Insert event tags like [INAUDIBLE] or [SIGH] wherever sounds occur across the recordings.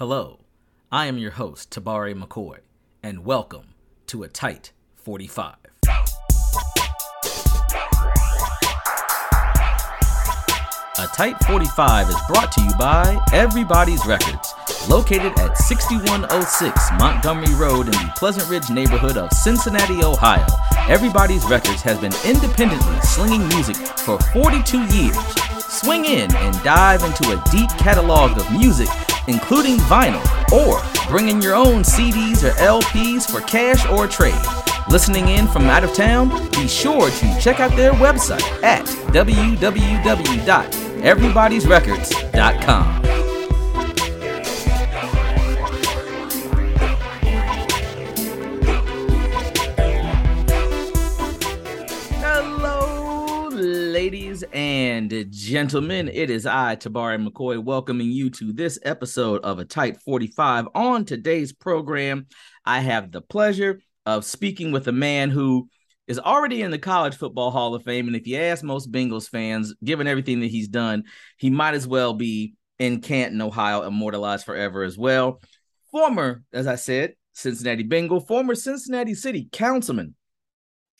Hello, I am your host, Tabari McCoy, and welcome to a tight 45. A Tight 45 is brought to you by Everybody's Records, located at 6106 Montgomery Road in the Pleasant Ridge neighborhood of Cincinnati, Ohio. Everybody's Records has been independently slinging music for 42 years. Swing in and dive into a deep catalog of music, including vinyl, or bring in your own CDs or LPs for cash or trade. Listening in from out of town, be sure to check out their website at www.everybody'srecords.com. and gentlemen. It is I, Tabari McCoy, welcoming you to this episode of A Tight 45. On today's program, I have the pleasure of speaking with a man who is already in the College Football Hall of Fame. And if you ask most Bengals fans, given everything that he's done, he might as well be in Canton, Ohio, immortalized forever as well. Former, as I said, Cincinnati Bengal, former Cincinnati City Councilman,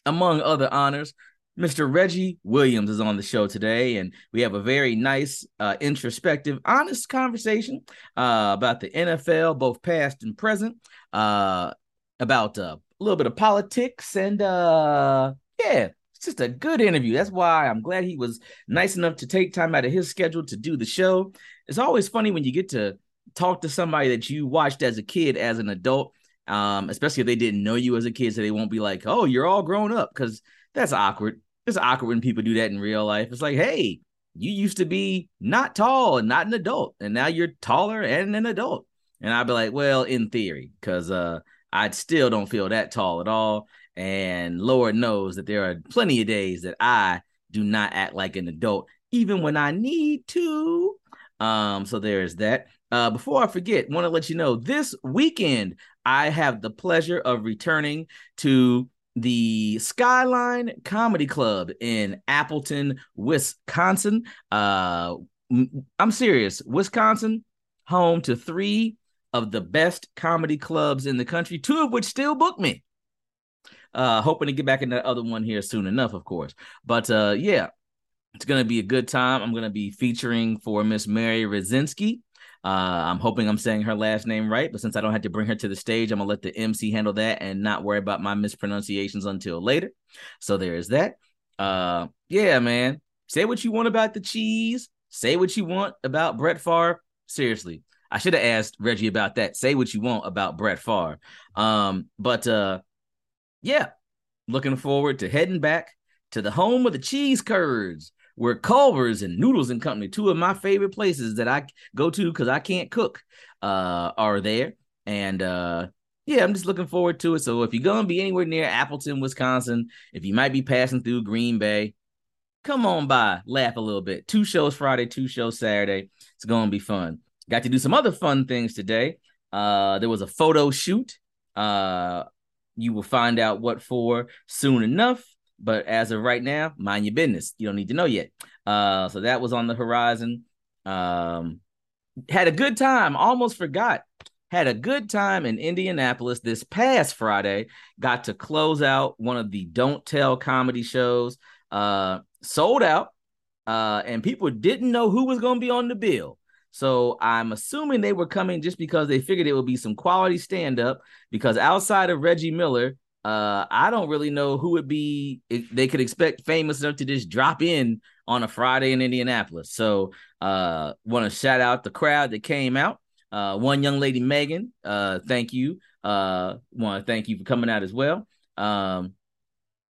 among other honors. Mr. Reggie Williams is on the show today, and we have a very nice, uh, introspective, honest conversation uh, about the NFL, both past and present, uh, about uh, a little bit of politics, and uh, yeah, it's just a good interview. That's why I'm glad he was nice enough to take time out of his schedule to do the show. It's always funny when you get to talk to somebody that you watched as a kid, as an adult, um, especially if they didn't know you as a kid, so they won't be like, "Oh, you're all grown up," because that's awkward. It's awkward when people do that in real life. It's like, hey, you used to be not tall and not an adult, and now you're taller and an adult. And I'd be like, well, in theory, because uh, I still don't feel that tall at all. And Lord knows that there are plenty of days that I do not act like an adult, even when I need to. Um, so there is that. Uh, before I forget, want to let you know this weekend I have the pleasure of returning to the Skyline Comedy Club in Appleton, Wisconsin. Uh, I'm serious, Wisconsin, home to three of the best comedy clubs in the country, two of which still book me. Uh, hoping to get back in that other one here soon enough, of course. But uh, yeah, it's gonna be a good time. I'm gonna be featuring for Miss Mary Rosinski. Uh, I'm hoping I'm saying her last name right, but since I don't have to bring her to the stage, I'm gonna let the MC handle that and not worry about my mispronunciations until later. So there is that. Uh, yeah, man. Say what you want about the cheese. Say what you want about Brett Favre. Seriously, I should have asked Reggie about that. Say what you want about Brett Favre. Um, but uh, yeah, looking forward to heading back to the home of the cheese curds, where Culver's and Noodles and Company, two of my favorite places that I go to because I can't cook, uh, are there. And uh, yeah, I'm just looking forward to it. So if you're gonna be anywhere near Appleton, Wisconsin, if you might be passing through Green Bay, come on by, laugh a little bit. Two shows Friday, two shows Saturday. It's gonna be fun. Got to do some other fun things today. Uh, there was a photo shoot. Uh, you will find out what for soon enough. But as of right now, mind your business. You don't need to know yet. Uh, so that was on the horizon. Um, had a good time. Almost forgot. Had a good time in Indianapolis this past Friday. Got to close out one of the Don't Tell comedy shows. Uh, sold out. Uh, and people didn't know who was going to be on the bill. So I'm assuming they were coming just because they figured it would be some quality stand up. Because outside of Reggie Miller, uh, I don't really know who would be they could expect famous enough to just drop in on a Friday in Indianapolis. So uh want to shout out the crowd that came out. Uh one young lady, Megan, uh, thank you. Uh want to thank you for coming out as well. Um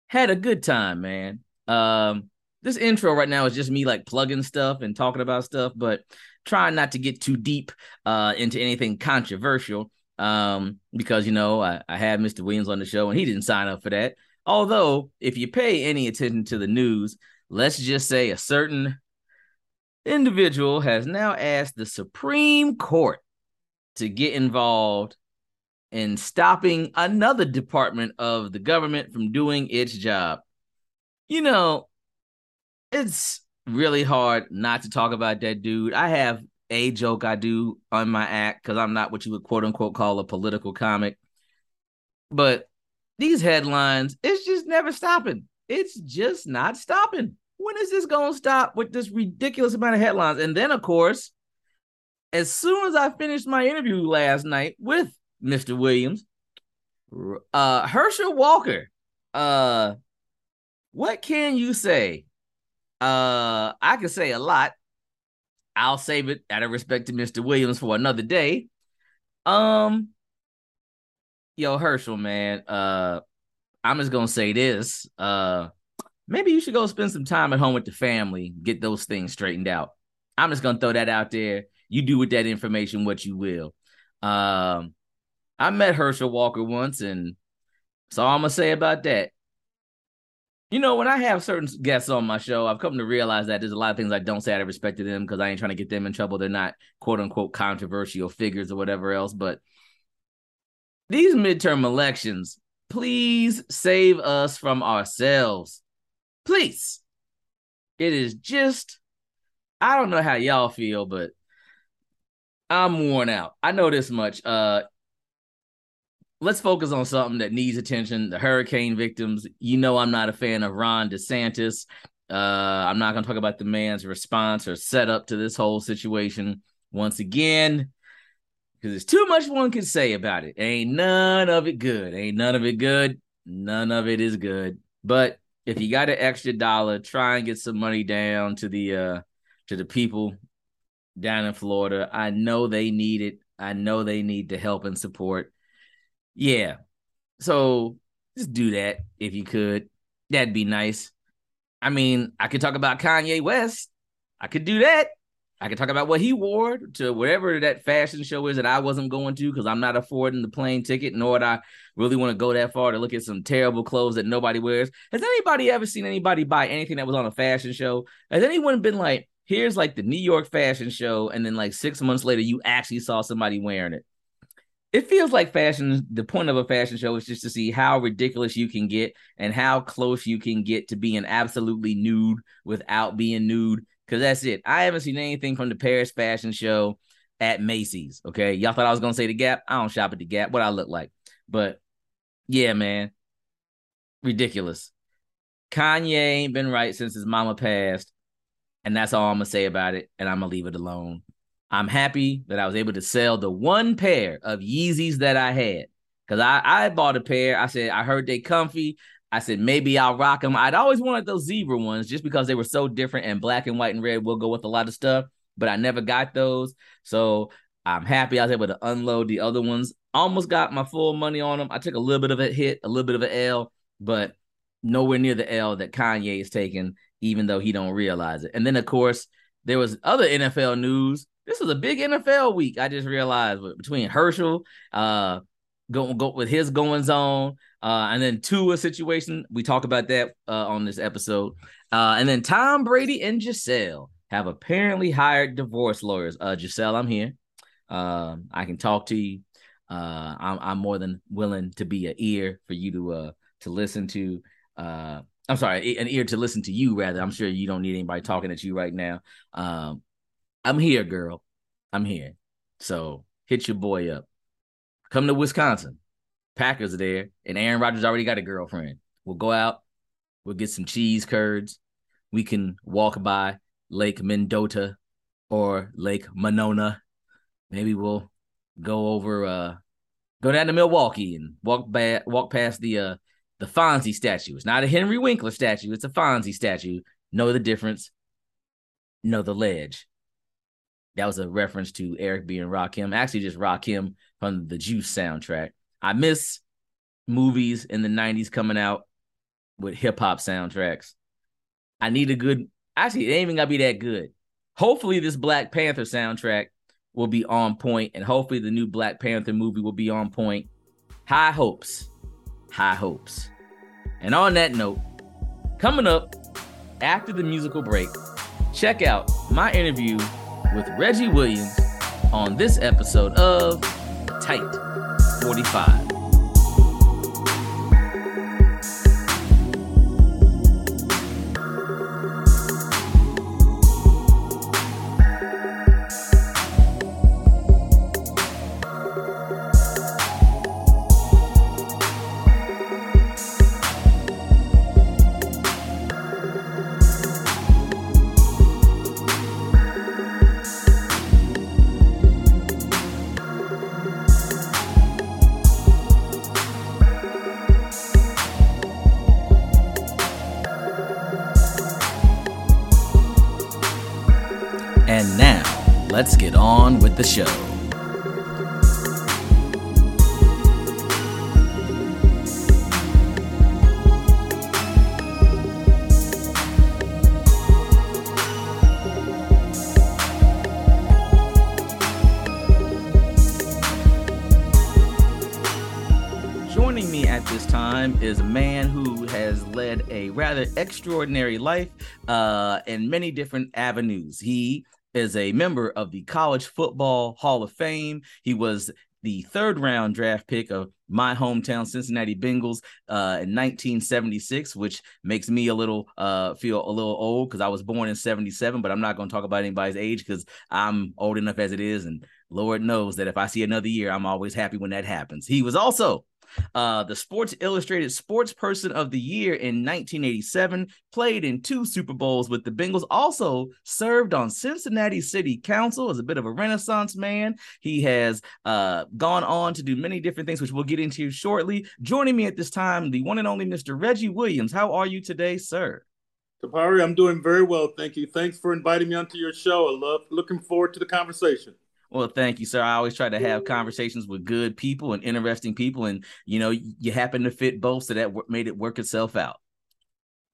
had a good time, man. Um this intro right now is just me like plugging stuff and talking about stuff, but trying not to get too deep uh, into anything controversial um, because you know I, I had Mr. Williams on the show and he didn't sign up for that. Although, if you pay any attention to the news, let's just say a certain individual has now asked the Supreme Court to get involved in stopping another department of the government from doing its job. You know, it's really hard not to talk about that dude. I have a joke I do on my act because I'm not what you would quote unquote call a political comic. But these headlines, it's just never stopping. It's just not stopping. When is this going to stop with this ridiculous amount of headlines? And then, of course, as soon as I finished my interview last night with Mr. Williams, uh, Herschel Walker, uh, what can you say? Uh, I can say a lot. I'll save it out of respect to Mr. Williams for another day. Um, yo, Herschel, man, uh, I'm just gonna say this. Uh, maybe you should go spend some time at home with the family, get those things straightened out. I'm just gonna throw that out there. You do with that information what you will. Um, I met Herschel Walker once, and that's all I'm gonna say about that. You know, when I have certain guests on my show, I've come to realize that there's a lot of things I don't say out of respect to them because I ain't trying to get them in trouble. They're not quote unquote controversial figures or whatever else. But these midterm elections, please save us from ourselves. Please. It is just, I don't know how y'all feel, but I'm worn out. I know this much. Uh, let's focus on something that needs attention. The hurricane victims. You know, I'm not a fan of Ron DeSantis. Uh, I'm not going to talk about the man's response or setup to this whole situation once again because there's too much one can say about it. Ain't none of it good. Ain't none of it good. None of it is good. But if you got an extra dollar, try and get some money down to the uh to the people down in Florida. I know they need it. I know they need the help and support. Yeah. So just do that if you could. That'd be nice. I mean, I could talk about Kanye West. I could do that. I could talk about what he wore to wherever that fashion show is that I wasn't going to because I'm not affording the plane ticket, nor would I really want to go that far to look at some terrible clothes that nobody wears. Has anybody ever seen anybody buy anything that was on a fashion show? Has anyone been like, here's like the New York fashion show, and then like six months later, you actually saw somebody wearing it? It feels like fashion the point of a fashion show is just to see how ridiculous you can get and how close you can get to being absolutely nude without being nude because that's it. I haven't seen anything from the paris fashion show at macy's okay? Y'all thought i was gonna say the gap? I don't shop at the gap. What i look like. But yeah man. Ridiculous. Kanye ain't been right since his mama passed and that's all i'm gonna say about it and i'm gonna leave it alone I'm happy that I was able to sell the one pair of Yeezys that I had. Cause I, I bought a pair. I said, I heard they comfy. I said, maybe I'll rock them. I'd always wanted those zebra ones just because they were so different and black and white and red will go with a lot of stuff, but I never got those. So I'm happy I was able to unload the other ones. Almost got my full money on them. I took a little bit of a hit, a little bit of an L, but nowhere near the L that Kanye is taking, even though he don't realize it. And then of course, there was other NFL news this was a big NFL week. I just realized between Herschel, uh, go go with his goings on, uh, and then Tua situation. We talk about that uh, on this episode, uh, and then Tom Brady and Gisele have apparently hired divorce lawyers. Uh, Gisele, I'm here. Um, I can talk to you. Uh, I'm I'm more than willing to be an ear for you to uh to listen to. Uh, I'm sorry, an ear to listen to you. Rather, I'm sure you don't need anybody talking at you right now. Um, I'm here, girl. I'm here. So hit your boy up. Come to Wisconsin. Packers are there, and Aaron Rodgers already got a girlfriend. We'll go out. We'll get some cheese curds. We can walk by Lake Mendota or Lake Monona. Maybe we'll go over uh go down to Milwaukee and walk back walk past the uh the Fonzie statue. It's not a Henry Winkler statue, it's a Fonzie statue. Know the difference. Know the ledge. That was a reference to Eric B. and Rakim. Actually, just Rakim from the Juice soundtrack. I miss movies in the 90s coming out with hip hop soundtracks. I need a good, actually, it ain't even gotta be that good. Hopefully, this Black Panther soundtrack will be on point, and hopefully, the new Black Panther movie will be on point. High hopes. High hopes. And on that note, coming up after the musical break, check out my interview with Reggie Williams on this episode of Tight 45. On me at this time is a man who has led a rather extraordinary life uh, in many different avenues. He is a member of the College Football Hall of Fame. He was the third round draft pick of my hometown Cincinnati Bengals uh, in 1976, which makes me a little uh, feel a little old because I was born in 77, but I'm not going to talk about anybody's age because I'm old enough as it is. And Lord knows that if I see another year, I'm always happy when that happens. He was also uh, the Sports Illustrated Sports Person of the Year in 1987, played in two Super Bowls with the Bengals, also served on Cincinnati City Council as a bit of a renaissance man. He has uh, gone on to do many different things, which we'll get into shortly. Joining me at this time, the one and only Mr. Reggie Williams. How are you today, sir? Tabari, I'm doing very well, thank you. Thanks for inviting me onto your show. I love looking forward to the conversation. Well, thank you, sir. I always try to have conversations with good people and interesting people, and you know, you happen to fit both, so that made it work itself out.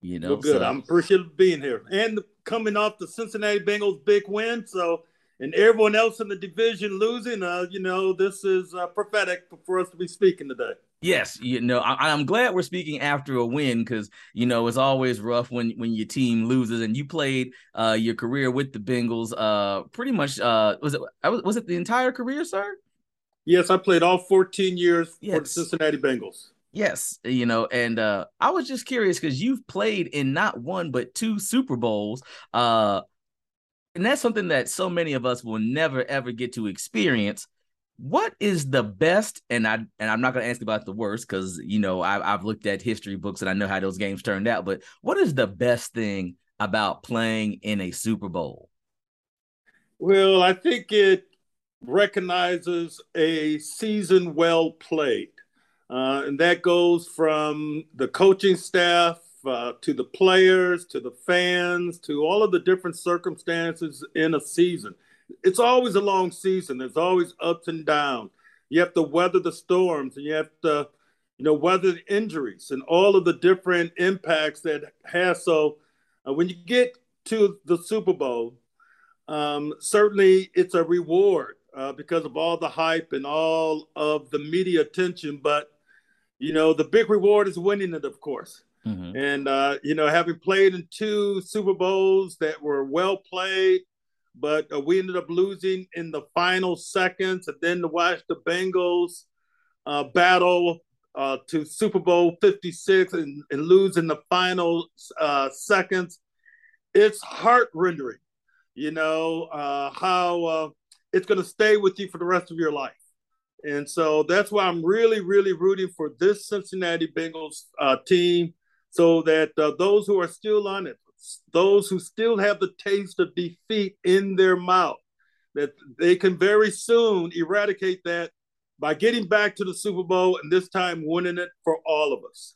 You know, well, good. So. I'm appreciative of being here and coming off the Cincinnati Bengals big win. So, and everyone else in the division losing, uh, you know, this is uh, prophetic for us to be speaking today. Yes, you know, I, am glad we're speaking after a win because you know it's always rough when when your team loses. And you played uh, your career with the Bengals, uh, pretty much. Uh, was it was it the entire career, sir? Yes, I played all 14 years yes. for the Cincinnati Bengals. Yes, you know, and uh, I was just curious because you've played in not one but two Super Bowls. Uh, and that's something that so many of us will never ever get to experience what is the best and i and i'm not going to ask about the worst because you know I, i've looked at history books and i know how those games turned out but what is the best thing about playing in a super bowl? Well i think it recognizes a season well played uh, and that goes from the coaching staff uh, to the players to the fans to all of the different circumstances in a season it's always a long season. There's always ups and downs. You have to weather the storms, and you have to, you know, weather the injuries and all of the different impacts that has. So, uh, when you get to the Super Bowl, um, certainly it's a reward uh, because of all the hype and all of the media attention. But you know, the big reward is winning it, of course. Mm-hmm. And uh, you know, having played in two Super Bowls that were well played, but uh, we ended up losing in the final seconds. And then to watch the Bengals uh, battle uh, to Super Bowl 56 and, and lose in the final uh, seconds, it's heart rendering. You know, uh, how uh, it's going to stay with you for the rest of your life. And so that's why I'm really, really rooting for this Cincinnati Bengals team so that those who are still on it, those who still have the taste of defeat in their mouth, that they can very soon eradicate that by getting back to the Super Bowl and this time winning it for all of us.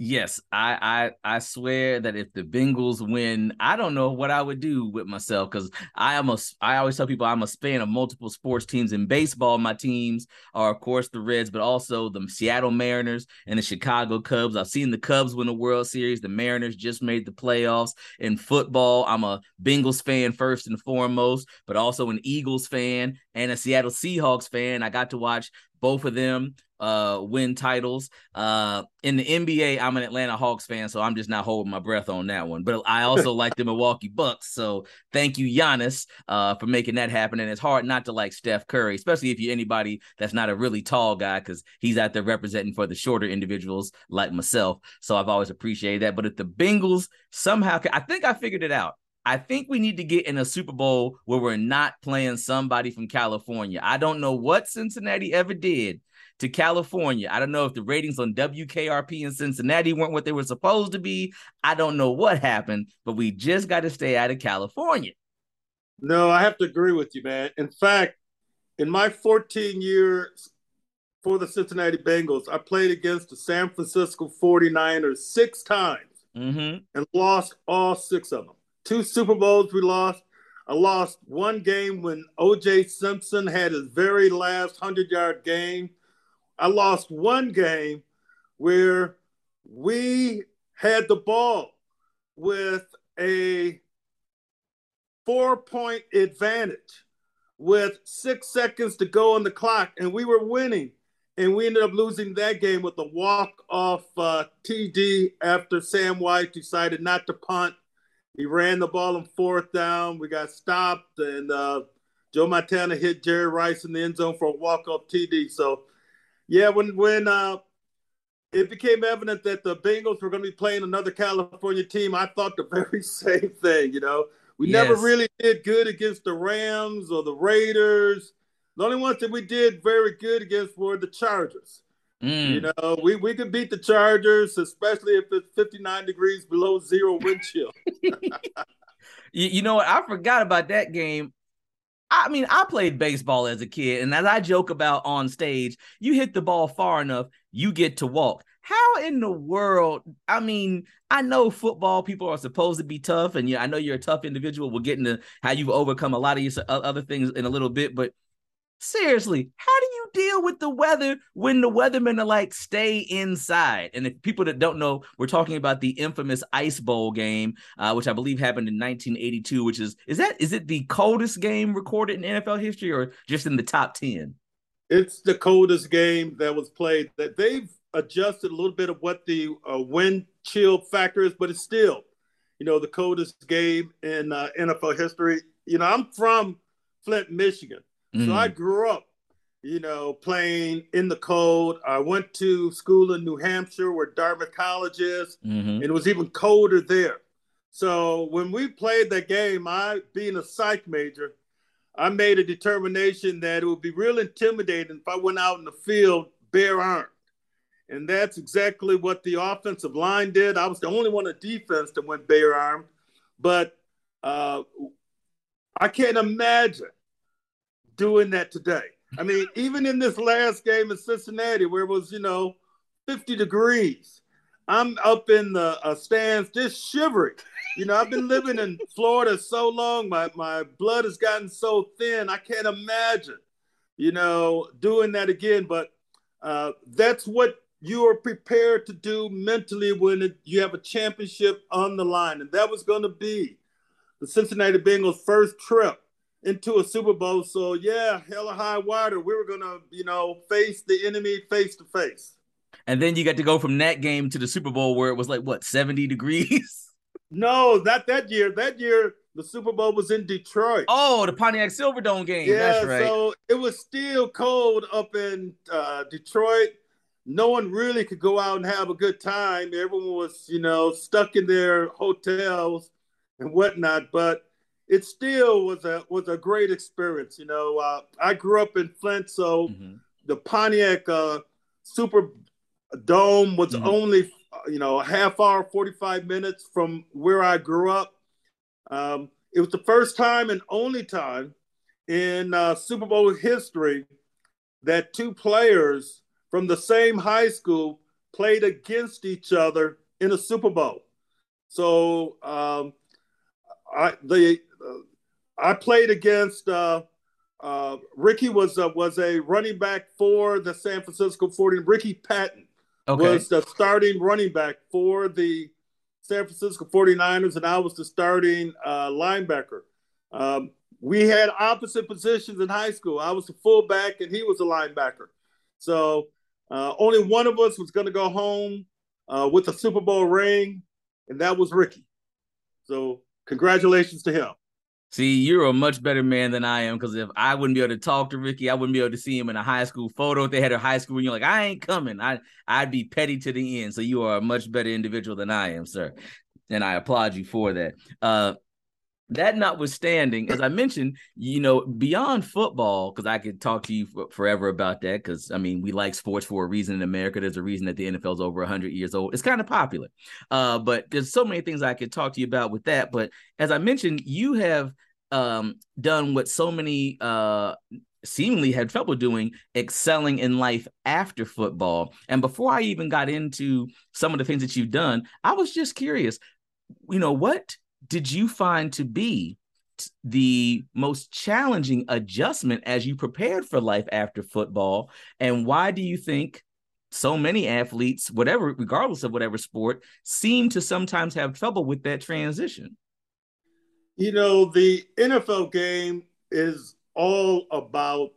Yes, I, I I swear that if the Bengals win, I don't know what I would do with myself because I am a I always tell people I'm a fan of multiple sports teams. In baseball, my teams are of course the Reds, but also the Seattle Mariners and the Chicago Cubs. I've seen the Cubs win the World Series. The Mariners just made the playoffs. In football, I'm a Bengals fan first and foremost, but also an Eagles fan and a Seattle Seahawks fan. I got to watch both of them uh win titles. Uh in the NBA, I'm an Atlanta Hawks fan, so I'm just not holding my breath on that one. But I also like the Milwaukee Bucks. So thank you, Giannis, uh, for making that happen. And it's hard not to like Steph Curry, especially if you're anybody that's not a really tall guy, because he's out there representing for the shorter individuals like myself. So I've always appreciated that. But if the Bengals somehow I think I figured it out. I think we need to get in a Super Bowl where we're not playing somebody from California. I don't know what Cincinnati ever did to California. I don't know if the ratings on WKRP in Cincinnati weren't what they were supposed to be. I don't know what happened, but we just got to stay out of California. No, I have to agree with you, man. In fact, in my 14 years for the Cincinnati Bengals, I played against the San Francisco 49ers six times mm-hmm. and lost all six of them. Two Super Bowls we lost. I lost one game when OJ Simpson had his very last 100 yard game. I lost one game where we had the ball with a four point advantage with six seconds to go on the clock, and we were winning. And we ended up losing that game with a walk off uh, TD after Sam Wyche decided not to punt. He ran the ball on fourth down. We got stopped, and uh, Joe Montana hit Jerry Rice in the end zone for a walk off TD. So, yeah, when when uh, it became evident that the Bengals were going to be playing another California team, I thought the [LAUGHS] very same thing. You know, we yes. never really did good against the Rams or the Raiders. The only ones that we did very good against were the Chargers. Mm. You know, we, we could beat the Chargers, especially if it's 59 degrees below zero wind chill. [LAUGHS] you, you know what? I forgot about that game. I mean, I played baseball as a kid, and as I joke about on stage, you hit the ball far enough, you get to walk. How in the world? I mean, I know football people are supposed to be tough, and yeah, I know you're a tough individual. We'll get into how you've overcome a lot of your other things in a little bit, but seriously, how do you deal with the weather when the weathermen are like stay inside? And if people that don't know, we're talking about the infamous Ice Bowl game, uh, which I believe happened in 1982. Which is is that is it the coldest game recorded in NFL history, or just in the top ten? It's the coldest game that was played. That they've adjusted a little bit of what the uh, wind chill factor is, but it's still, you know, the coldest game in uh, NFL history. You know, I'm from Flint, Michigan. Mm. So I mm. grew up, you know, playing in the cold. I went to school in New Hampshire where Dartmouth College is, mm-hmm. and it was even colder there. So when we played that game, I being a psych major, I made a determination that it would be real intimidating if I went out in the field bare armed. And that's exactly what the offensive line did. I was the only one on defense that went bare armed. But uh, I can't imagine doing that today. I mean, even in this last game in Cincinnati, where it was, you know, 50 degrees, I'm up in the uh, stands just shivering. You know, I've been living in [LAUGHS] Florida so long, my, my blood has gotten so thin, I can't imagine, you know, doing that again. But uh, that's what you are prepared to do mentally when it, you have a championship on the line. And that was going to be the Cincinnati Bengals' first trip into a Super Bowl. So yeah, hella high water. We were gonna, you know, face the enemy face to face. And then you got to go from that game to the Super Bowl where it was like what 70 [LAUGHS] degrees. No, not that year. That year the Super Bowl was in Detroit. Oh, the Pontiac Silverdome game. Yeah, right. so it was still cold up in uh, Detroit. No one really could go out and have a good time. Everyone was, you know, stuck in their hotels and whatnot. But it still was a was a great experience. You know, uh, I grew up in Flint, so mm-hmm. the Pontiac uh, Super Dome was mm-hmm. only you know a half hour, forty five minutes from where I grew up. Um, it was the first time and only time in uh, Super Bowl history that two players from the same high school played against each other in a Super Bowl. So um, I, the I played against uh, uh, Ricky was uh, was a running back for the San Francisco 40. Ricky Patton okay. was the starting running back for the San Francisco 49ers, and I was the starting uh, linebacker. Um, we had opposite positions in high school. I was the fullback, and he was a linebacker. So uh, only one of us was going to go home uh, with a Super Bowl ring, and that was Ricky. So congratulations to him. See, you're a much better man than I am because if I wouldn't be able to talk to Ricky, I wouldn't be able to see him in a high school photo. If they had a high school, and you're like, I ain't coming. I I'd be petty to the end. So you are a much better individual than I am, sir. And I applaud you for that. Uh, that notwithstanding, as I mentioned, you know, beyond football, because I could talk to you for, forever about that. Because I mean, we like sports for a reason in America. There's a reason that the NFL is over 100 years old. It's kind of popular. Uh, but there's so many things I could talk to you about with that. But as I mentioned, you have um, done what so many uh, seemingly had trouble doing, excelling in life after football. And before I even got into some of the things that you've done, I was just curious. You know, what did you find to be the most challenging adjustment as you prepared for life after football? And why do you think so many athletes, whatever, regardless of whatever sport, seem to sometimes have trouble with that transition? You know, the NFL game is all about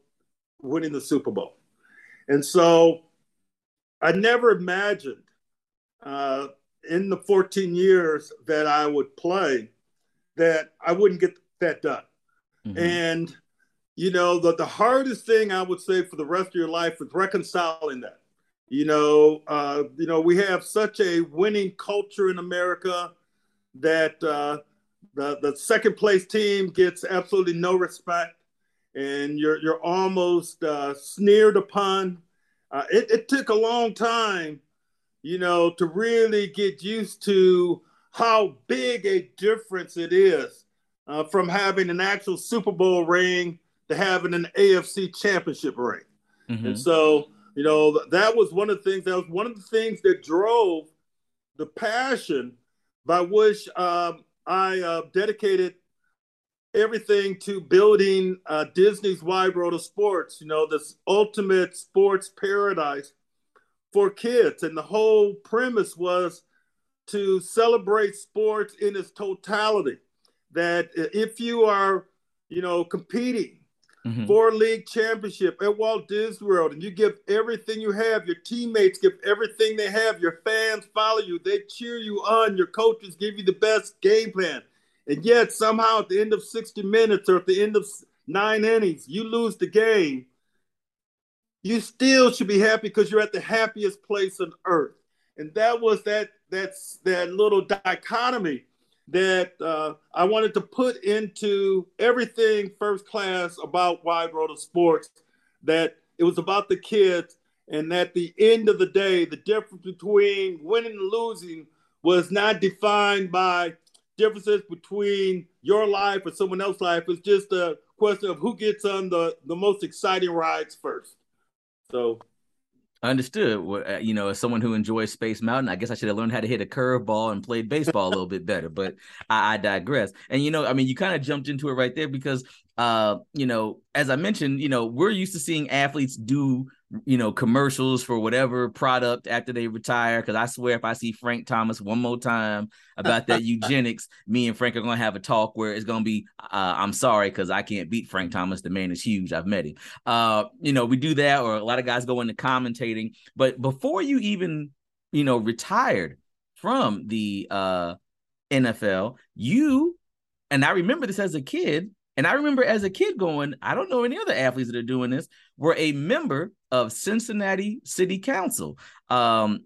winning the Super Bowl. And so I never imagined uh, in the 14 years that I would play that I wouldn't get that done. Mm-hmm. And, you know, the, the hardest thing I would say for the rest of your life is reconciling that. You know, uh, you know, we have such a winning culture in America that uh, the the second place team gets absolutely no respect, and you're you're almost uh, sneered upon. Uh, it, it took a long time, you know, to really get used to how big a difference it is uh, from having an actual Super Bowl ring to having an AFC championship ring. Mm-hmm. And so, you know, that was one of the things that was one of the things that drove the passion by which um, I uh, dedicated everything to building uh, Disney's Wide World of Sports, you know, this ultimate sports paradise for kids. And the whole premise was to celebrate sports in its totality. That if you are, you know, competing mm-hmm. for league championship at Walt Disney World and you give everything you have, your teammates give everything they have, your fans follow you, they cheer you on, your coaches give you the best game plan. And yet somehow at the end of 60 minutes or at the end of nine innings, you lose the game. You still should be happy because you're at the happiest place on earth. And that was that that's that little dichotomy that uh, I wanted to put into everything first class about Wide World of Sports. That it was about the kids, and at the end of the day, the difference between winning and losing was not defined by differences between your life or someone else's life. It's just a question of who gets on the, the most exciting rides first. So I Understood. Uh, you know, as someone who enjoys Space Mountain, I guess I should have learned how to hit a curveball and played baseball a little bit better. But I, I digress. And you know, I mean, you kind of jumped into it right there because, uh, you know, as I mentioned, you know, we're used to seeing athletes do you know, commercials for whatever product after they retire. Because I swear, if I see Frank Thomas one more time about that Nugenix, me and Frank are gonna have a talk where it's gonna be, uh, "I'm sorry, because I can't beat Frank Thomas. The man is huge. I've met him." Uh, you know, we do that, or a lot of guys go into commentating. But before you even, you know, retired from the uh, NFL, you and I remember this as a kid. And I remember as a kid going, I don't know any other athletes that are doing this, were a member of Cincinnati City Council. Um,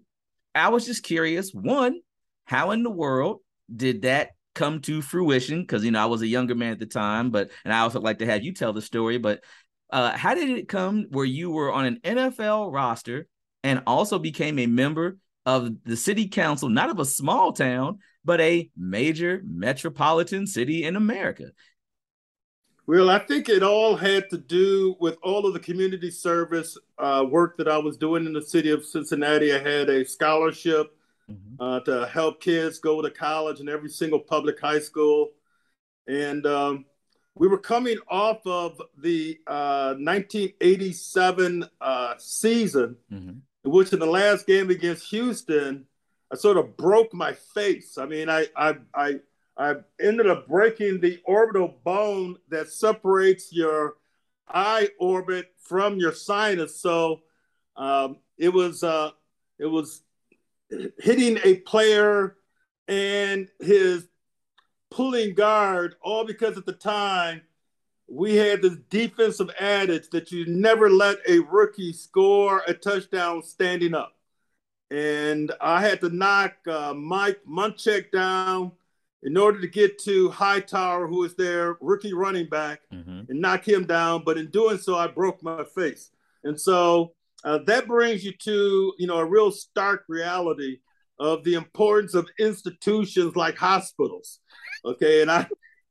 I was just curious, one, how in the world did that come to fruition? Because you know, I was a younger man at the time, but and I also like to have you tell the story, but uh, how did it come where you were on an NFL roster and also became a member of the city council, not of a small town, but a major metropolitan city in America? Well, I think it all had to do with all of the community service uh, work that I was doing in the city of Cincinnati. I had a scholarship mm-hmm. uh, to help kids go to college in every single public high school. And um, we were coming off of the uh, 1987 uh, season, mm-hmm. in which in the last game against Houston, I sort of broke my face. I mean, I, I, I I ended up breaking the orbital bone that separates your eye orbit from your sinus. So um, it was uh, it was hitting a player and his pulling guard, all because at the time we had this defensive adage that you never let a rookie score a touchdown standing up. And I had to knock uh, Mike Munchak down in order to get to Hightower, who was their rookie running back, mm-hmm. and knock him down. But in doing so, I broke my face. And so uh, that brings you to, you know, a real stark reality of the importance of institutions like hospitals. Okay. And I,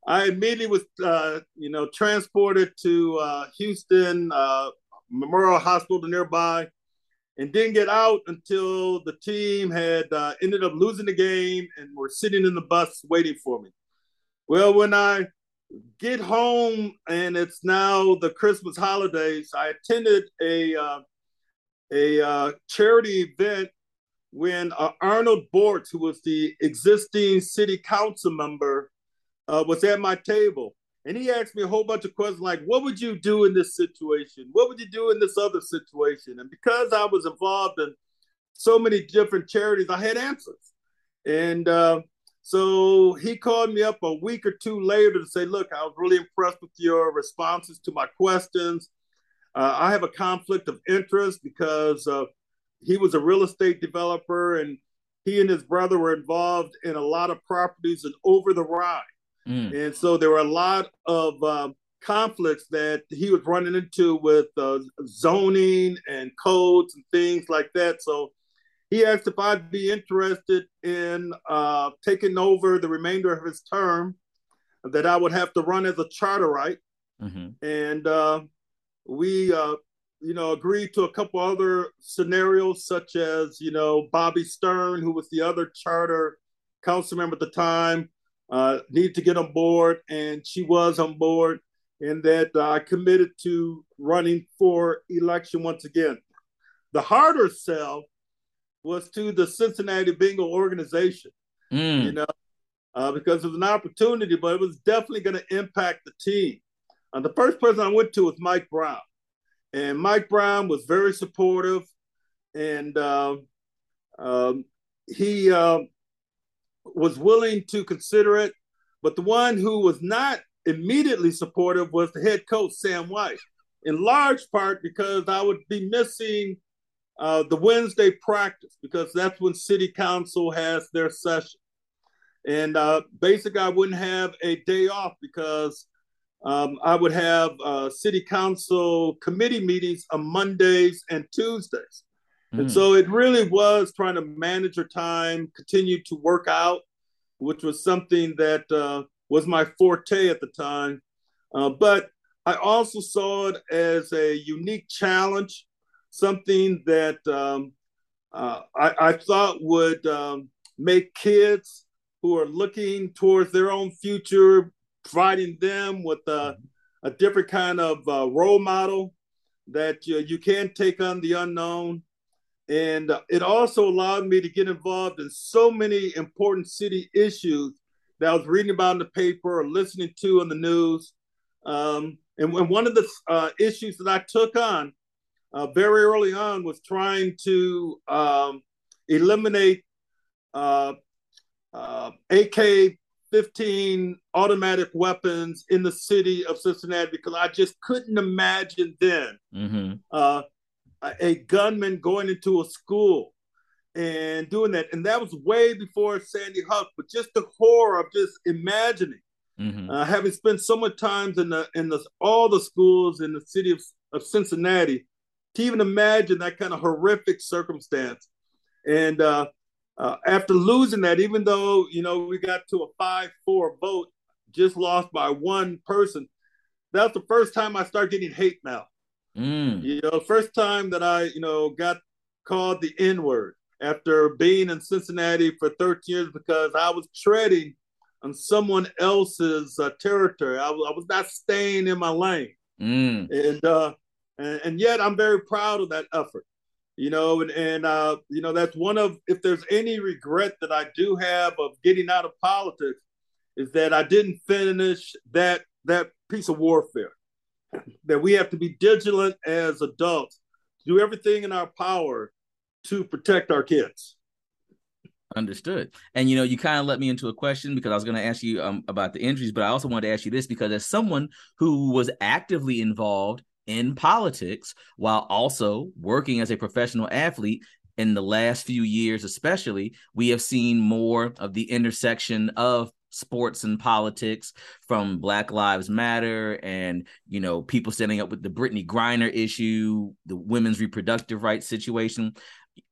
I immediately was, uh, you know, transported to uh, Houston uh, Memorial Hospital nearby and didn't get out until the team had uh, ended up losing the game and were sitting in the bus waiting for me. Well, when I get home and it's now the Christmas holidays. I attended a uh, a uh, charity event when uh, Arnold Bortz, who was the existing city council member, uh, was at my table. And he asked me a whole bunch of questions like, what would you do in this situation? What would you do in this other situation? And because I was involved in so many different charities, I had answers. And uh, so he called me up a week or two later to say, look, I was really impressed with your responses to my questions. Uh, I have a conflict of interest because uh, he was a real estate developer and he and his brother were involved in a lot of properties and Over-the-Rhine. Mm. And so there were a lot of um, conflicts that he was running into with uh, zoning and codes and things like that. So he asked if I'd be interested in uh, taking over the remainder of his term, that I would have to run as a charterite. Mm-hmm. And uh, we, uh, you know, agreed to a couple other scenarios, such as, you know, Bobbie Sterne, who was the other charter council member at the time, uh, needed to get on board, and she was on board, and that I committed to running for election once again. The harder sell was to the Cincinnati Bengal organization, mm. you know, uh, because it was an opportunity, but it was definitely going to impact the team. Uh, the first person I went to was Mike Brown, and Mike Brown was very supportive, and uh, um, he uh, was willing to consider it. But the one who was not immediately supportive was the head coach Sam Wyche, in large part because I would be missing uh, the Wednesday practice because that's when City Council has their session. And uh, basically, I wouldn't have a day off because um, I would have uh, City Council committee meetings on Mondays and Tuesdays. Mm. And so it really was trying to manage your time, continue to work out, which was something that uh, was my forte at the time. Uh, but I also saw it as a unique challenge something that um, uh, I, I, thought would um, make kids who are looking towards their own future, providing them with a, a different kind of uh, role model that you, you can take on the unknown. And it also allowed me to get involved in so many important city issues that I was reading about in the paper or listening to on the news. Um, and, and one of the uh, issues that I took on uh, very early on was trying to um, eliminate uh, uh, AK 15 automatic weapons in the city of Cincinnati because I just couldn't imagine then mm-hmm. A gunman going into a school and doing that. And that was way before Sandy Hook, but just the horror of just imagining. Mm-hmm. Uh, having spent so much time in the in the all the schools in the city of, of Cincinnati, to even imagine that kind of horrific circumstance. And uh, uh, after losing that, even though you know we got to a five-four vote, just lost by one person, that's the first time I start getting hate mail. Mm. You know, first time that I you know got called the N word after being in Cincinnati for 13 years because I was treading on someone else's uh, territory. I, I, was not staying in my lane. Mm. And uh, and, and yet I'm very proud of that effort you know and, and uh, you know that's one of if there's any regret that i do have of getting out of politics is that i didn't finish that that piece of warfare that we have to be vigilant as adults do everything in our power to protect our kids Understood. And you know, you kind of let me into a question because I was going to ask you um, about the injuries, but I also wanted to ask you this because as someone who was actively involved in politics while also working as a professional athlete in the last few years especially we have seen more of the intersection of sports and politics from black lives matter and you know people standing up with the brittney griner issue the women's reproductive rights situation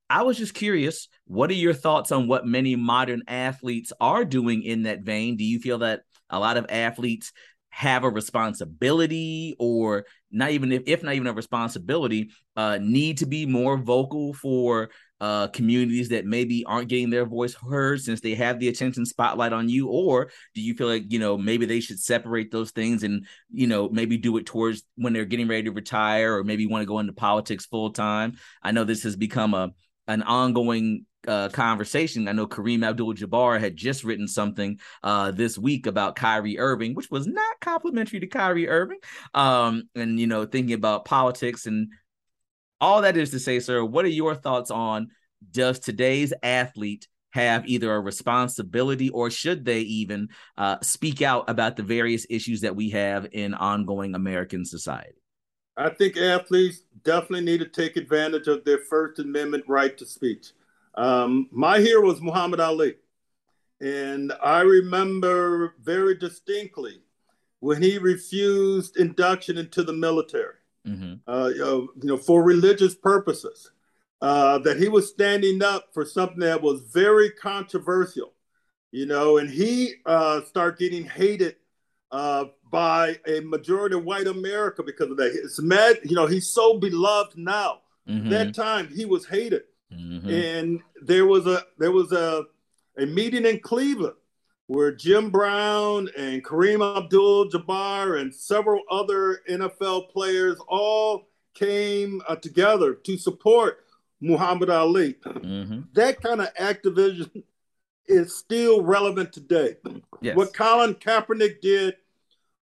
I was just curious, what are your thoughts on what many modern athletes are doing in that vein? Do you feel that a lot of athletes have a responsibility or not even if, if not even a responsibility uh need to be more vocal for uh, communities that maybe aren't getting their voice heard since they have the attention spotlight on you? Or do you feel like, you know, maybe they should separate those things and, you know, maybe do it towards when they're getting ready to retire or maybe want to go into politics full time? I know this has become a an ongoing uh, conversation. I know Kareem Abdul-Jabbar had just written something uh, this week about Kyrie Irving, which was not complimentary to Kyrie Irving. Um, and you know, thinking about politics and all that is to say, sir, what are your thoughts on does today's athlete have either a responsibility or should they even uh, speak out about the various issues that we have in ongoing American society? I think athletes definitely need to take advantage of their First Amendment right to speech. Um, my hero was Muhammad Ali. And I remember very distinctly when he refused induction into the military, mm-hmm. uh, you know, for religious purposes, uh, that he was standing up for something that was very controversial, you know, and he uh, started getting hated uh, by a majority of white America because of that. It's mad, you know, he's so beloved now. Mm-hmm. That time he was hated. Mm-hmm. And there was a there was a a meeting in Cleveland where Jim Brown and Kareem Abdul Jabbar and several other NFL players all came uh, together to support Muhammad Ali. Mm-hmm. That kind of activism is still relevant today. Yes. What Colin Kaepernick did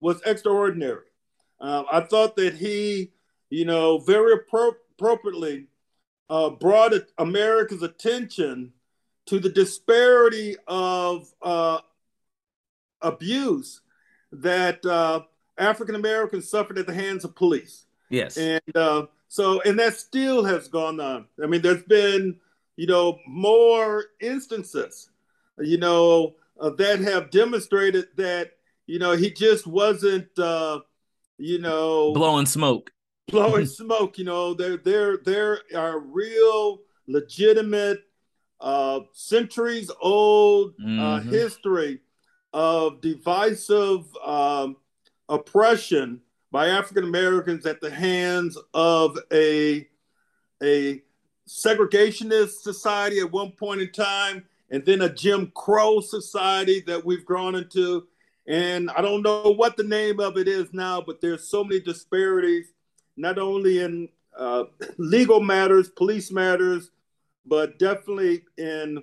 was extraordinary. Um, I thought that he, you know, very appro- appropriately uh, brought America's attention to the disparity of uh, abuse that uh, African Americans suffered at the hands of police. Yes. And uh, so, and that still has gone on. I mean, there's been, you know, more instances, you know, uh, that have demonstrated that you know, he just wasn't, uh, you know, blowing smoke. Blowing [LAUGHS] smoke. You know, there, there, there are real, legitimate, uh, centuries old uh, mm-hmm. uh, history of divisive um, oppression by African Americans at the hands of a a segregationist society at one point in time, and then a Jim Crow society that we've grown into, and I don't know what the name of it is now, but there's so many disparities, not only in uh, [LAUGHS] legal matters, police matters, but definitely in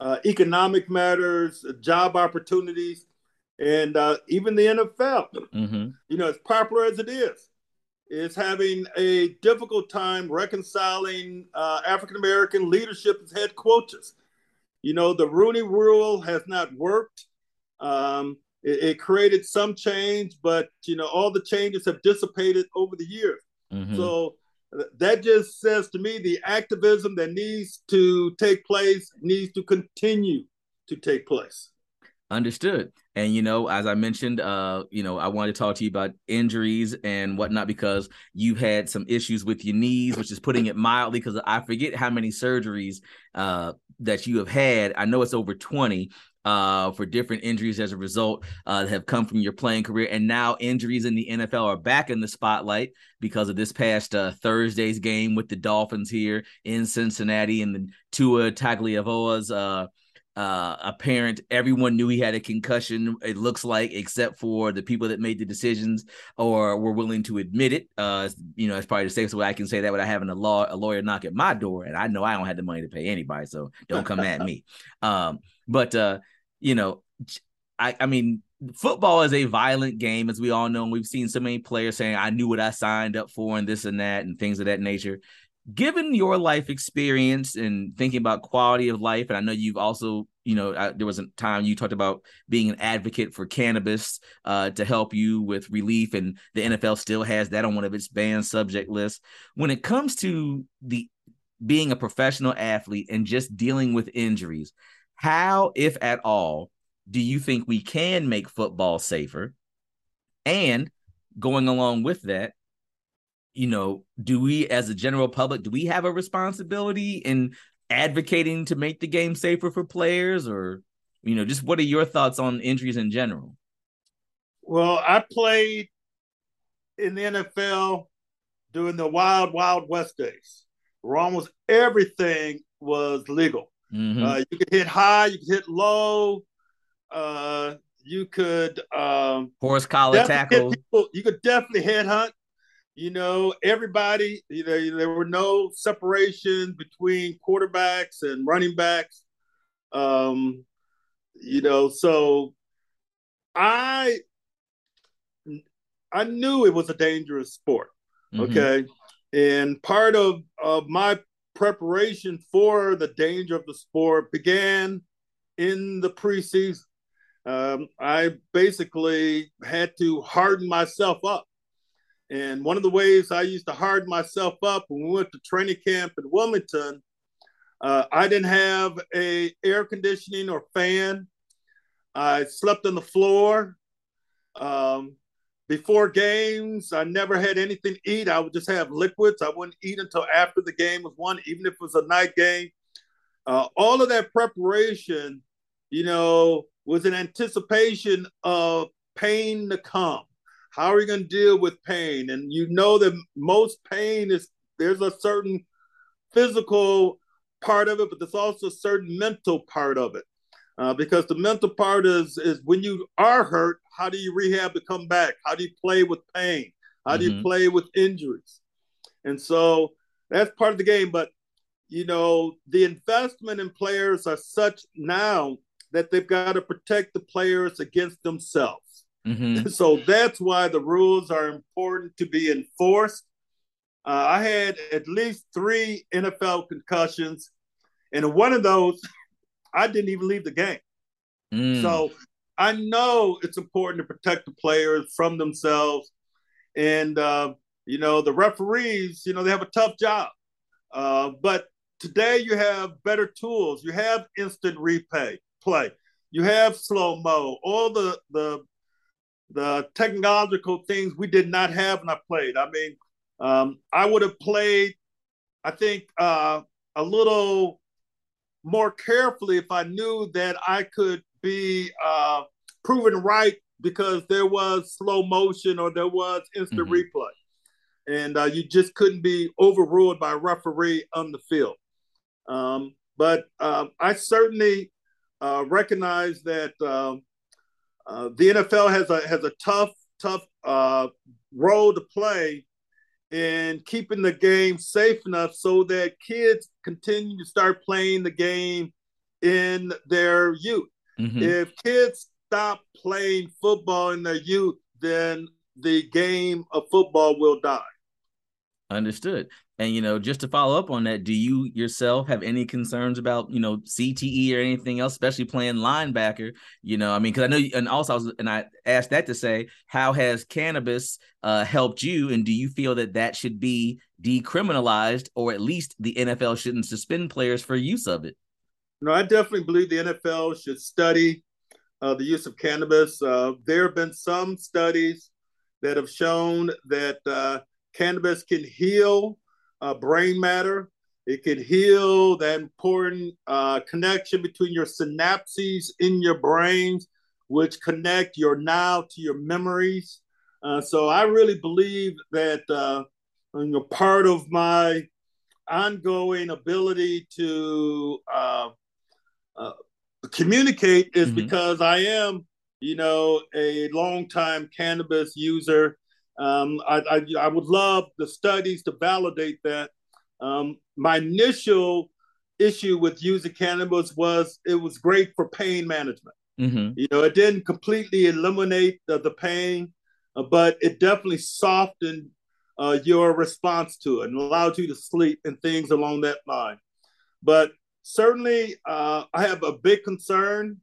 uh, economic matters, job opportunities, and uh, even the NFL. Mm-hmm. You know, as popular as it is, is having a difficult time reconciling uh, African American leadership as head coaches. You know, the Rooney Rule has not worked. Um, it, it, created some change, but you know all the changes have dissipated over the years. Mm-hmm. So that just says to me the activism that needs to take place needs to continue to take place. Understood. And you know, as I mentioned, uh, you know, I wanted to talk to you about injuries and whatnot because you had some issues with your knees, which is putting it mildly. Because I forget how many surgeries uh, that you have had. I know it's over twenty, uh, for different injuries as a result uh, have come from your playing career. And now injuries in the NFL are back in the spotlight because of this past uh, Thursday's game with the Dolphins here in Cincinnati and the Tua Tagovailoa's uh, uh, apparent. Everyone knew he had a concussion. It looks like, except for the people that made the decisions or were willing to admit it. Uh, you know, it's probably the safest way I can say that without having a law a lawyer knock at my door, and I know I don't have the money to pay anybody, so don't come at me. [LAUGHS] Um, but uh, you know, I, I mean, football is a violent game, as we all know. And we've seen so many players saying, I knew what I signed up for, and this and that, and things of that nature. Given your life experience and thinking about quality of life, and I know you've also, you know, I, there was a time you talked about being an advocate for cannabis uh, to help you with relief, and the NFL still has that on one of its banned subject lists. When it comes to the being a professional athlete and just dealing with injuries, how, if at all, do you think we can make football safer? And going along with that, you know, do we as a general public, do we have a responsibility in advocating to make the game safer for players or you know, just what are your thoughts on injuries in general? Well, I played in the NFL during the wild, wild West days, where almost everything was legal. Mm-hmm. Uh, you could hit high, you could hit low. Uh, you could um, horse collar tackle. People, you could definitely headhunt. You know, everybody. You know, there were no separation between quarterbacks and running backs. Um, you know, so I I knew it was a dangerous sport. Mm-hmm. Okay. And part of, of my preparation for the danger of the sport began in the preseason. Um, I basically had to harden myself up. And one of the ways I used to harden myself up when we went to training camp in Wilmington, uh, I didn't have a air conditioning or fan. I slept on the floor. Um, before games, I never had anything to eat. I would just have liquids. I wouldn't eat until after the game was won, even if it was a night game. Uh, all of that preparation, you know, was in anticipation of pain to come. How are you going to deal with pain? And you know that most pain is there's a certain physical part of it, but there's also a certain mental part of it. Uh, because the mental part is is when you are hurt, how do you rehab to come back? How do you play with pain? How mm-hmm. do you mm-hmm. play with injuries? And so that's part of the game. But you know, the investment in players are such now that they've got to protect the players against themselves. Mm-hmm. [LAUGHS] So that's why the rules are important to be enforced. Uh, I had at least three NFL concussions, and one of those I didn't even leave the game. Mm. So I know it's important to protect the players from themselves. And, uh, you know, the referees, you know, they have a tough job. Uh, but today you have better tools. You have instant replay, play. You have slow mo. All the the the technological things we did not have when I played. I mean, um, I would have played, I think, uh, a little more carefully if I knew that I could be uh, proven right because there was slow motion or there was instant mm-hmm. replay. And uh, you just couldn't be overruled by a referee on the field. Um, but uh, I certainly uh, recognize that um, uh, the NFL has a has a tough, tough uh, role to play and keeping the game safe enough so that kids continue to start playing the game in their youth. Mm-hmm. If kids stop playing football in their youth, then the game of football will die. Understood. And you know, just to follow up on that, do you yourself have any concerns about you know CTE or anything else, especially playing linebacker? You know, I mean, because I know, you, and also, I was, and I asked that to say, how has cannabis uh, helped you, and do you feel that that should be decriminalized, or at least the NFL shouldn't suspend players for use of it? No, I definitely believe the NFL should study uh, the use of cannabis. Uh, there have been some studies that have shown that uh, cannabis can heal uh, brain matter. It can heal that important uh, connection between your synapses in your brains, which connect your now to your memories. Uh, so I really believe that uh, you know, part of my ongoing ability to uh, uh, communicate is mm-hmm. because I am, you know, a longtime cannabis user um, I, I, I, would love the studies to validate that. Um, my initial issue with using cannabis was it was great for pain management. Mm-hmm. You know, it didn't completely eliminate the, the pain, uh, but it definitely softened uh, your response to it and allowed you to sleep and things along that line. But certainly, uh, I have a big concern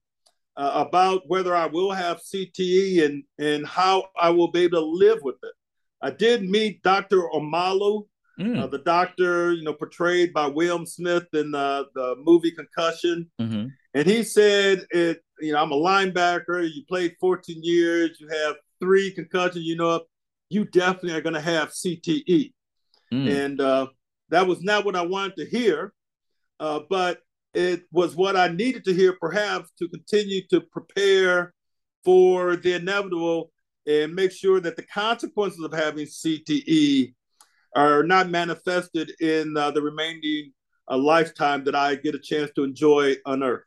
uh, about whether I will have CTE and, and how I will be able to live with it. I did meet Dr. Omalu, mm. uh, the doctor, you know, portrayed by William Smith in the, the movie Concussion. Mm-hmm. And he said, it, you know, I'm a linebacker. You played 14 years. You have three concussions. You know, you definitely are going to have CTE. Mm. And uh, that was not what I wanted to hear. Uh, but it was what I needed to hear, perhaps, to continue to prepare for the inevitable and make sure that the consequences of having CTE are not manifested in uh, the remaining a lifetime that I get a chance to enjoy on Earth.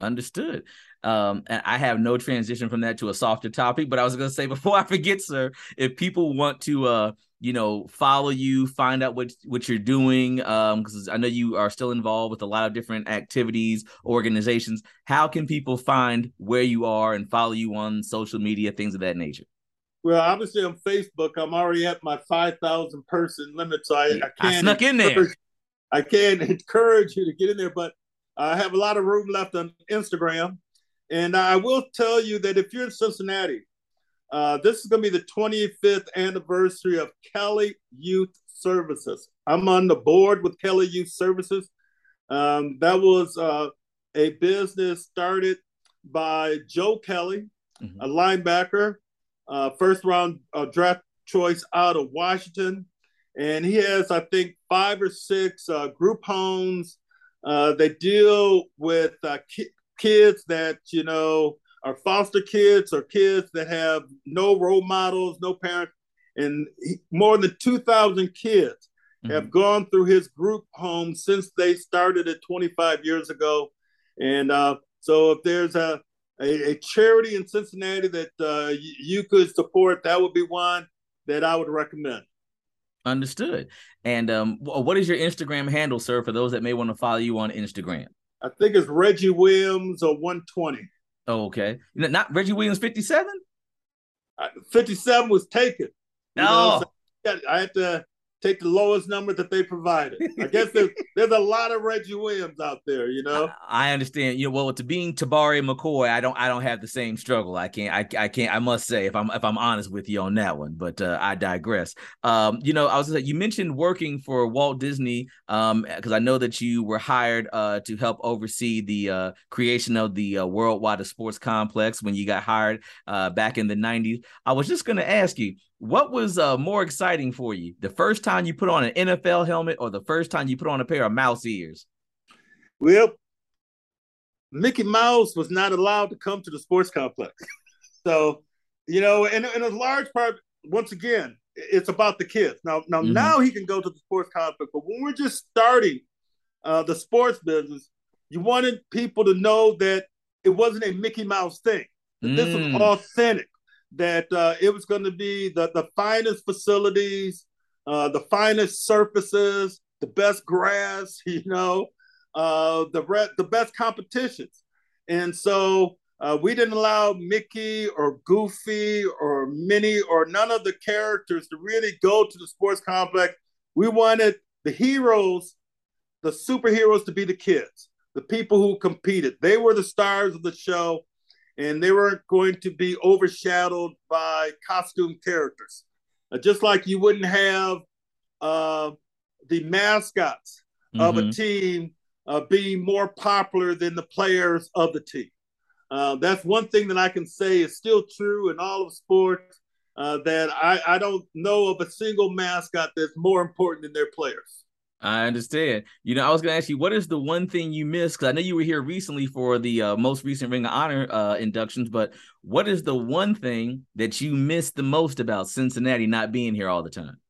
Understood. Um, and I have no transition from that to a softer topic, but I was going to say [LAUGHS] before I forget, sir, if people want to, uh, you know, follow you, find out what what you're doing, um, because I know you are still involved with a lot of different activities, organizations. How can people find where you are and follow you on social media, things of that nature? Well, obviously on Facebook, I'm already at my five thousand person limit, so I, I can't I snuck in there. I can't [LAUGHS] encourage you to get in there, but I have a lot of room left on Instagram. And I will tell you that if you're in Cincinnati, uh, this is going to be the 25th anniversary of Kelly Youth Services. I'm on the board with Kelly Youth Services. Um, that was uh, a business started by Joe Kelly, mm-hmm. a linebacker, uh, first round uh, draft choice out of Washington. And he has, I think, five or six uh, group homes. Uh, they deal with ki- kids that you know are foster kids or kids that have no role models, no parents, and he, more than two thousand kids mm-hmm. have gone through his group home since they started it 25 years ago. And uh, so, if there's a, a, a charity in Cincinnati that uh, you, you could support, that would be one that I would recommend. Understood. And um, what is your Instagram handle, sir, for those that may want to follow you on Instagram? I think it's Reggie Williams or 120. Oh, okay. Not Reggie Williams 57? 57 was taken. No. Oh. So I had to take the lowest number that they provided. I guess there's, [LAUGHS] there's a lot of Reggie Williams out there, you know. I, I, understand. You know, well, to being Tabari McCoy, I don't I don't have the same struggle. I can't I, I can't I must say if I'm if I'm honest with you on that one, but uh, I digress. Um, you know, I was you mentioned working for Walt Disney um because I know that you were hired uh to help oversee the uh creation of the uh, Worldwide Sports Complex when you got hired uh back in the 90s. I was just going to ask you what was uh, more exciting for you? The first time you put on an NFL helmet or the first time you put on a pair of mouse ears? Well, Mickey Mouse was not allowed to come to the sports complex. [LAUGHS] so, you know, and in a large part, once again, it's about the kids. Now, now, mm-hmm. now he can go to the sports complex, but when we're just starting uh, the sports business, you wanted people to know that it wasn't a Mickey Mouse thing. That mm. this was mm. authentic that uh, it was going to be the, the finest facilities, uh, the finest surfaces, the best grass, [LAUGHS] you know, uh, the re- the best competitions. And so uh, we didn't allow Mickey or Goofy or Minnie or none of the characters to really go to the sports complex. We wanted the heroes, the superheroes, to be the kids, the people who competed. They were the stars of the show and they weren't going to be overshadowed by costume characters. Uh, just like you wouldn't have uh, the mascots mm-hmm. of a mm-hmm. team uh, being more popular than the players of the team. Uh, that's one thing that I can say is still true in all of sports. Uh, that I, I don't know of a single mascot that's more important than their players. I understand. You know, I was going to ask you, what is the one thing you missed? Because I know you were here recently for the uh, most recent Ring of Honor uh, inductions, but what is the one thing that you missed the most about Cincinnati not being here all the time?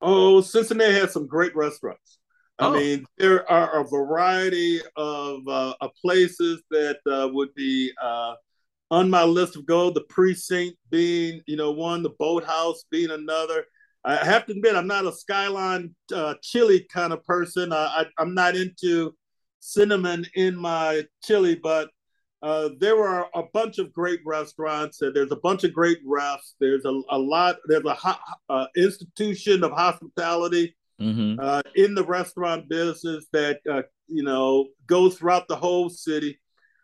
Oh, Cincinnati has some great restaurants. I oh. mean, there are a variety of, uh, of places that uh, would be uh, on my list of go. The precinct being, you know, one, the boathouse being another. I have to admit, I'm not a skyline uh, chili kind of person. I, am not into cinnamon in my chili, but uh, there are a bunch of great restaurants. And there's a bunch of great refs. There's a, a lot. There's a ho- uh, institution of hospitality mm-hmm. Uh, in the restaurant business that uh, you know goes throughout the whole city.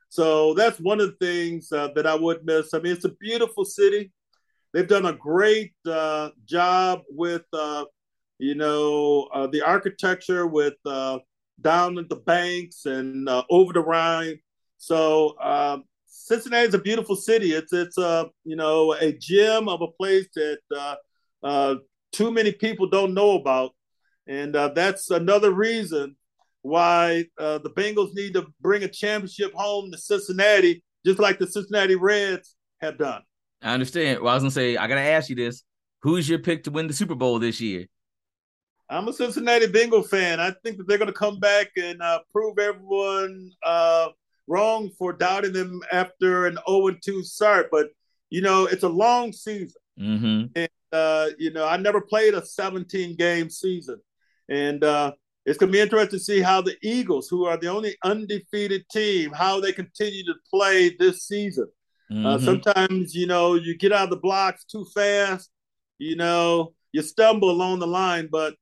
So that's one of the things uh, that I would miss. I mean, it's a beautiful city they've done a great uh, job with uh, you know uh, the architecture with uh, down at the banks and uh, Over-the-Rhine. So um, Cincinnati is a beautiful city. It's it's a you know a gem of a place that uh, too many people don't know about, and that's another reason why the Bengals need to bring a championship home to Cincinnati, just like the Cincinnati Reds have done. I understand. Well, I was gonna say I gotta ask you this: Who's your pick to win the Super Bowl this year? I'm a Cincinnati Bengal fan. I think that they're going to come back and uh, prove everyone uh, wrong for doubting them after an 0 2 start. But, you know, it's a long season. Mm-hmm. And, uh, you know, I never played a 17 game season. And uh, it's going to be interesting to see how the Eagles, who are the only undefeated team, how they continue to play this season. Uh, mm-hmm. sometimes, you know, you get out of the blocks too fast, you know, you stumble along the line. But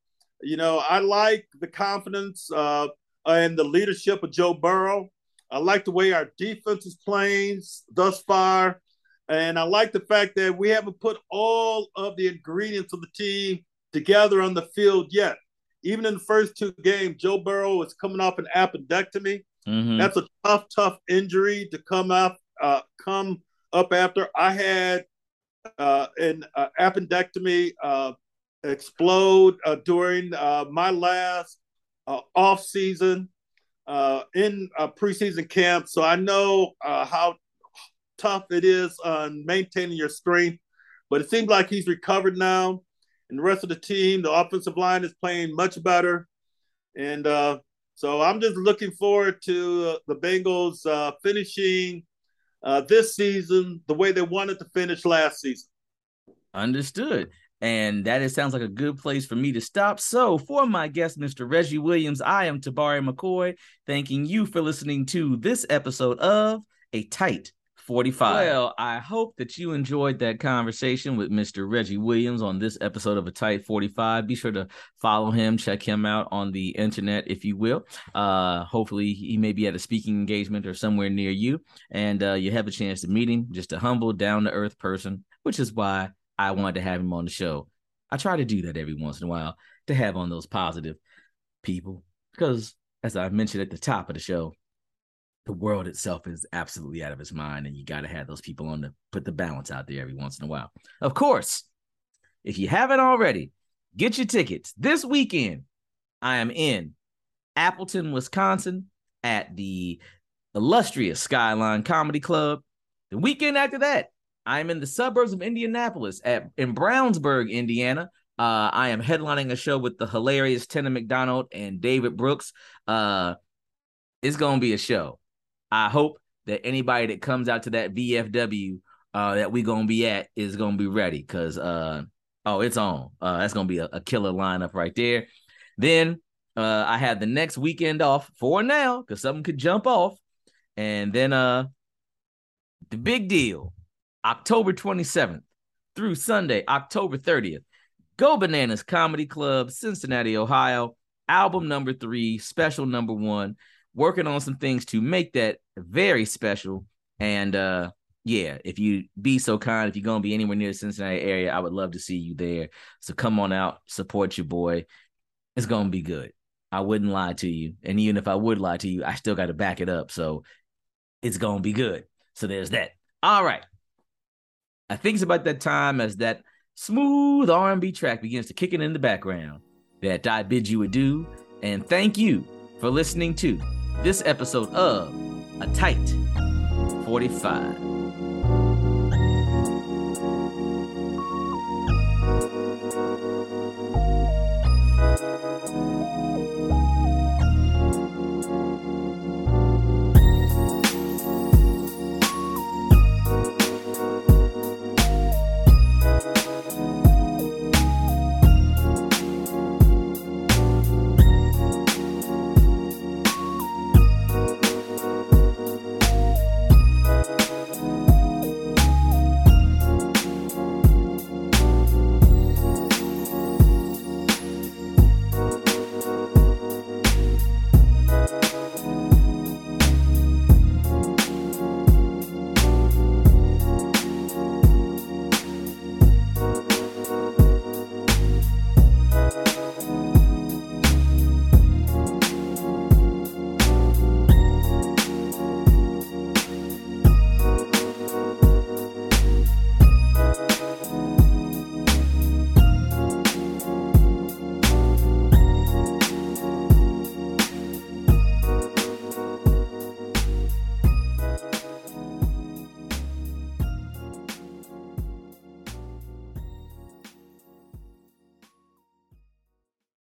you know, I like the confidence uh, and the leadership of Joe Burrow. I like the way our defense is playing thus far. And I like the fact that we haven't put all of the ingredients of the team together on the field yet. Even in the first two games, Joe Burrow is coming off an appendectomy. Mm-hmm. That's a tough, tough injury to come up, uh, come up after. I had uh, an uh, appendectomy uh, explode uh, during uh, my last off season in preseason camp. So I know how tough it is on maintaining your strength. But it seems like he's recovered now, and the rest of the team, the offensive line is playing much better. And so I'm just looking forward to the Bengals finishing Uh, this season the way they wanted to finish last season. Understood. And that it sounds like a good place for me to stop. So, for my guest, Mr. Reggie Williams, I am Tabari McCoy, thanking you for listening to this episode of A Tight 45. Well, I hope that you enjoyed that conversation with Mr. Reggie Williams on this episode of A Tight 45. Be sure to follow him, check him out on the internet, if you will. Uh, hopefully, he may be at a speaking engagement or somewhere near you, and uh, you have a chance to meet him. Just a humble, down to earth person, which is why I wanted to have him on the show. I try to do that every once in a while to have on those positive people because, as I mentioned at the top of the show, the world itself is absolutely out of its mind, and you got to have those people on to put the balance out there every once in a while. Of course, if you haven't already, get your tickets this weekend. I am in Appleton, Wisconsin at the illustrious Skyline Comedy Club. The weekend after that, I'm in the suburbs of Indianapolis at in Brownsburg, Indiana. Uh, I am headlining a show with the hilarious Tina McDonald and David Brooks. Uh, it's gonna be a show. I hope that anybody that comes out to that VFW uh, that we gonna be at is gonna be ready because uh, oh, it's on. Uh, that's gonna be a, a killer lineup right there. Then uh, I have the next weekend off for now because something could jump off, and then uh, the big deal October 27th through Sunday, October 30th. Go Bananas Comedy Club, Cincinnati, Ohio. Album number three, special number one. Working on some things to make that very special. And uh yeah, if you be so kind, if you're gonna be anywhere near the Cincinnati area, I would love to see you there. So come on out, support your boy. It's gonna be good. I wouldn't lie to you. And even if I would lie to you, I still got to back it up. So it's gonna be good. So there's that. All right. I think it's about that time as that smooth R&B track begins to kick in in the background that I bid you adieu and thank you for listening to this episode of A Tight 45.